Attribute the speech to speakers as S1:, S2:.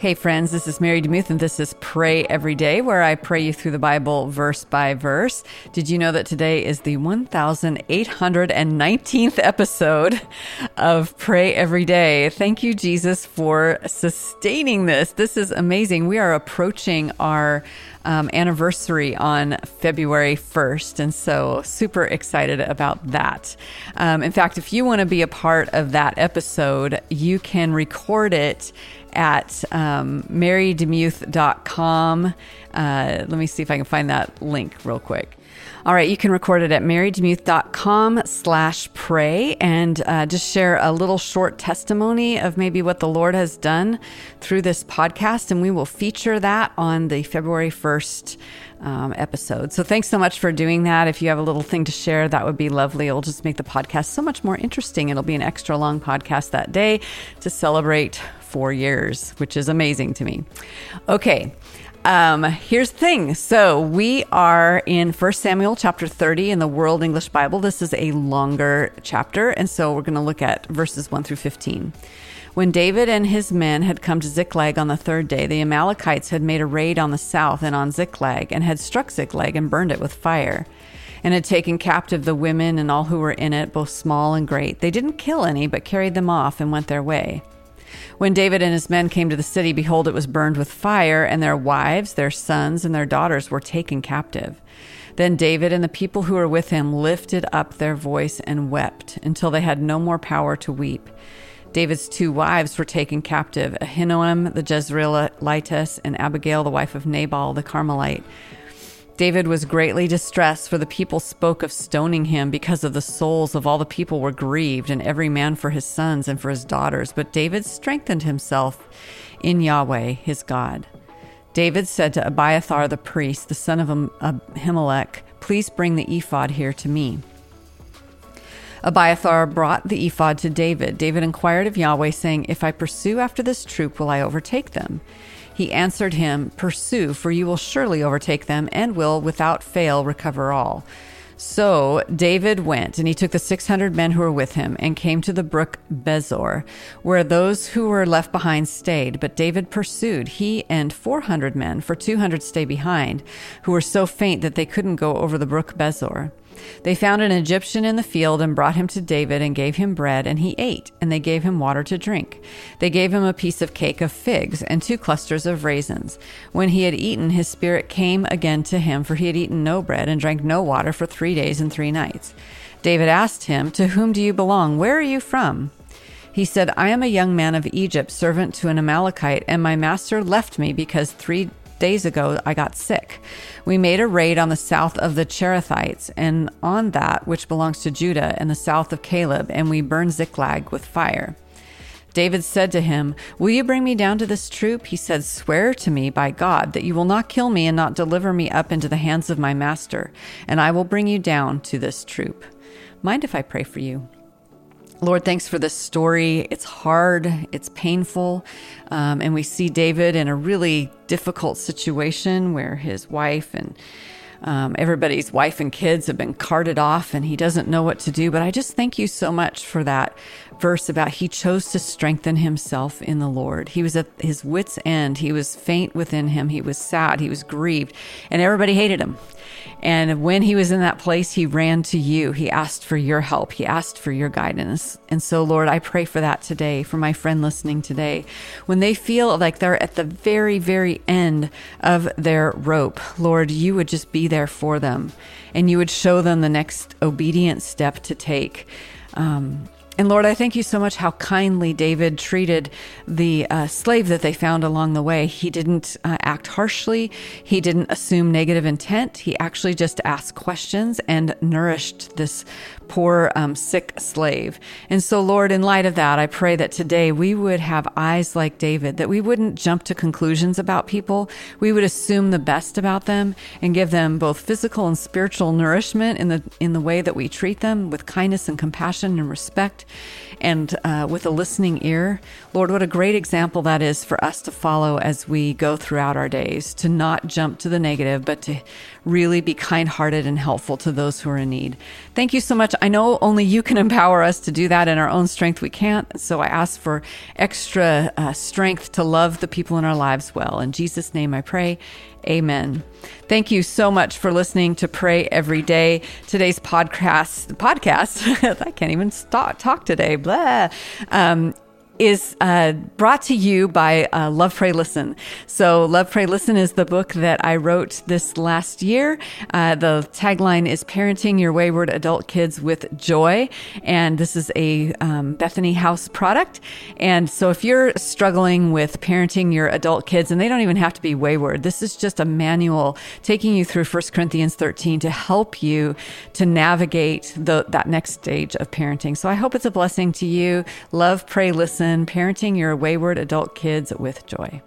S1: Hey, friends, this is Mary DeMuth, and this is Pray Every Day, where I pray you through the Bible verse by verse. Did you know that today is the 1819th episode of Pray Every Day? Thank you, Jesus, for sustaining this. This is amazing. We are approaching our um, anniversary on February 1st. And so, super excited about that. Um, in fact, if you want to be a part of that episode, you can record it at um, marydemuth.com. Uh, let me see if I can find that link real quick. All right, you can record it at marydemuth.com slash pray and uh, just share a little short testimony of maybe what the Lord has done through this podcast, and we will feature that on the February 1st um, episode. So thanks so much for doing that. If you have a little thing to share, that would be lovely. It'll just make the podcast so much more interesting. It'll be an extra long podcast that day to celebrate four years, which is amazing to me. Okay. Um, here's the thing. So we are in 1 Samuel chapter 30 in the World English Bible. This is a longer chapter, and so we're going to look at verses 1 through 15. When David and his men had come to Ziklag on the third day, the Amalekites had made a raid on the south and on Ziklag, and had struck Ziklag and burned it with fire, and had taken captive the women and all who were in it, both small and great. They didn't kill any, but carried them off and went their way. When David and his men came to the city, behold, it was burned with fire, and their wives, their sons, and their daughters were taken captive. Then David and the people who were with him lifted up their voice and wept until they had no more power to weep. David's two wives were taken captive Ahinoam the Jezreelitess and Abigail the wife of Nabal the Carmelite. David was greatly distressed, for the people spoke of stoning him because of the souls of all the people were grieved, and every man for his sons and for his daughters. But David strengthened himself in Yahweh his God. David said to Abiathar the priest, the son of Ahimelech, Please bring the ephod here to me. Abiathar brought the ephod to David. David inquired of Yahweh, saying, If I pursue after this troop, will I overtake them? He answered him, Pursue, for you will surely overtake them, and will without fail recover all. So David went, and he took the 600 men who were with him, and came to the brook Besor, where those who were left behind stayed. But David pursued, he and 400 men, for 200 stay behind, who were so faint that they couldn't go over the brook Besor. They found an Egyptian in the field and brought him to David and gave him bread, and he ate, and they gave him water to drink. They gave him a piece of cake of figs and two clusters of raisins. When he had eaten, his spirit came again to him, for he had eaten no bread and drank no water for three days and three nights. David asked him, To whom do you belong? Where are you from? He said, I am a young man of Egypt, servant to an Amalekite, and my master left me because three days ago I got sick. We made a raid on the south of the Cherethites and on that which belongs to Judah and the south of Caleb, and we burned Ziklag with fire. David said to him, Will you bring me down to this troop? He said, Swear to me by God that you will not kill me and not deliver me up into the hands of my master, and I will bring you down to this troop. Mind if I pray for you? Lord, thanks for this story. It's hard, it's painful. Um, and we see David in a really difficult situation where his wife and um, everybody's wife and kids have been carted off and he doesn't know what to do. But I just thank you so much for that verse about he chose to strengthen himself in the Lord. He was at his wits' end. He was faint within him. He was sad. He was grieved. And everybody hated him. And when he was in that place, he ran to you. He asked for your help. He asked for your guidance. And so, Lord, I pray for that today, for my friend listening today. When they feel like they're at the very, very end of their rope, Lord, you would just be there for them and you would show them the next obedient step to take. Um, and Lord, I thank you so much how kindly David treated the uh, slave that they found along the way. He didn't uh, act harshly, he didn't assume negative intent. He actually just asked questions and nourished this poor, um, sick slave. And so, Lord, in light of that, I pray that today we would have eyes like David, that we wouldn't jump to conclusions about people. We would assume the best about them and give them both physical and spiritual nourishment in the, in the way that we treat them with kindness and compassion and respect and uh, with a listening ear. Lord, what a great example that is for us to follow as we go throughout our days, to not jump to the negative, but to really be kind hearted and helpful to those who are in need. Thank you so much. I know only you can empower us to do that in our own strength. We can't. So I ask for extra uh, strength to love the people in our lives well. In Jesus' name I pray. Amen. Thank you so much for listening to Pray Every Day. Today's podcast, podcast, I can't even stop, talk today, blah, um, is uh, brought to you by uh, Love, Pray, Listen. So, Love, Pray, Listen is the book that I wrote this last year. Uh, the tagline is Parenting Your Wayward Adult Kids with Joy. And this is a um, Bethany House product. And so, if you're struggling with parenting your adult kids, and they don't even have to be wayward, this is just a manual taking you through 1 Corinthians 13 to help you to navigate the, that next stage of parenting. So, I hope it's a blessing to you. Love, Pray, Listen parenting your wayward adult kids with joy.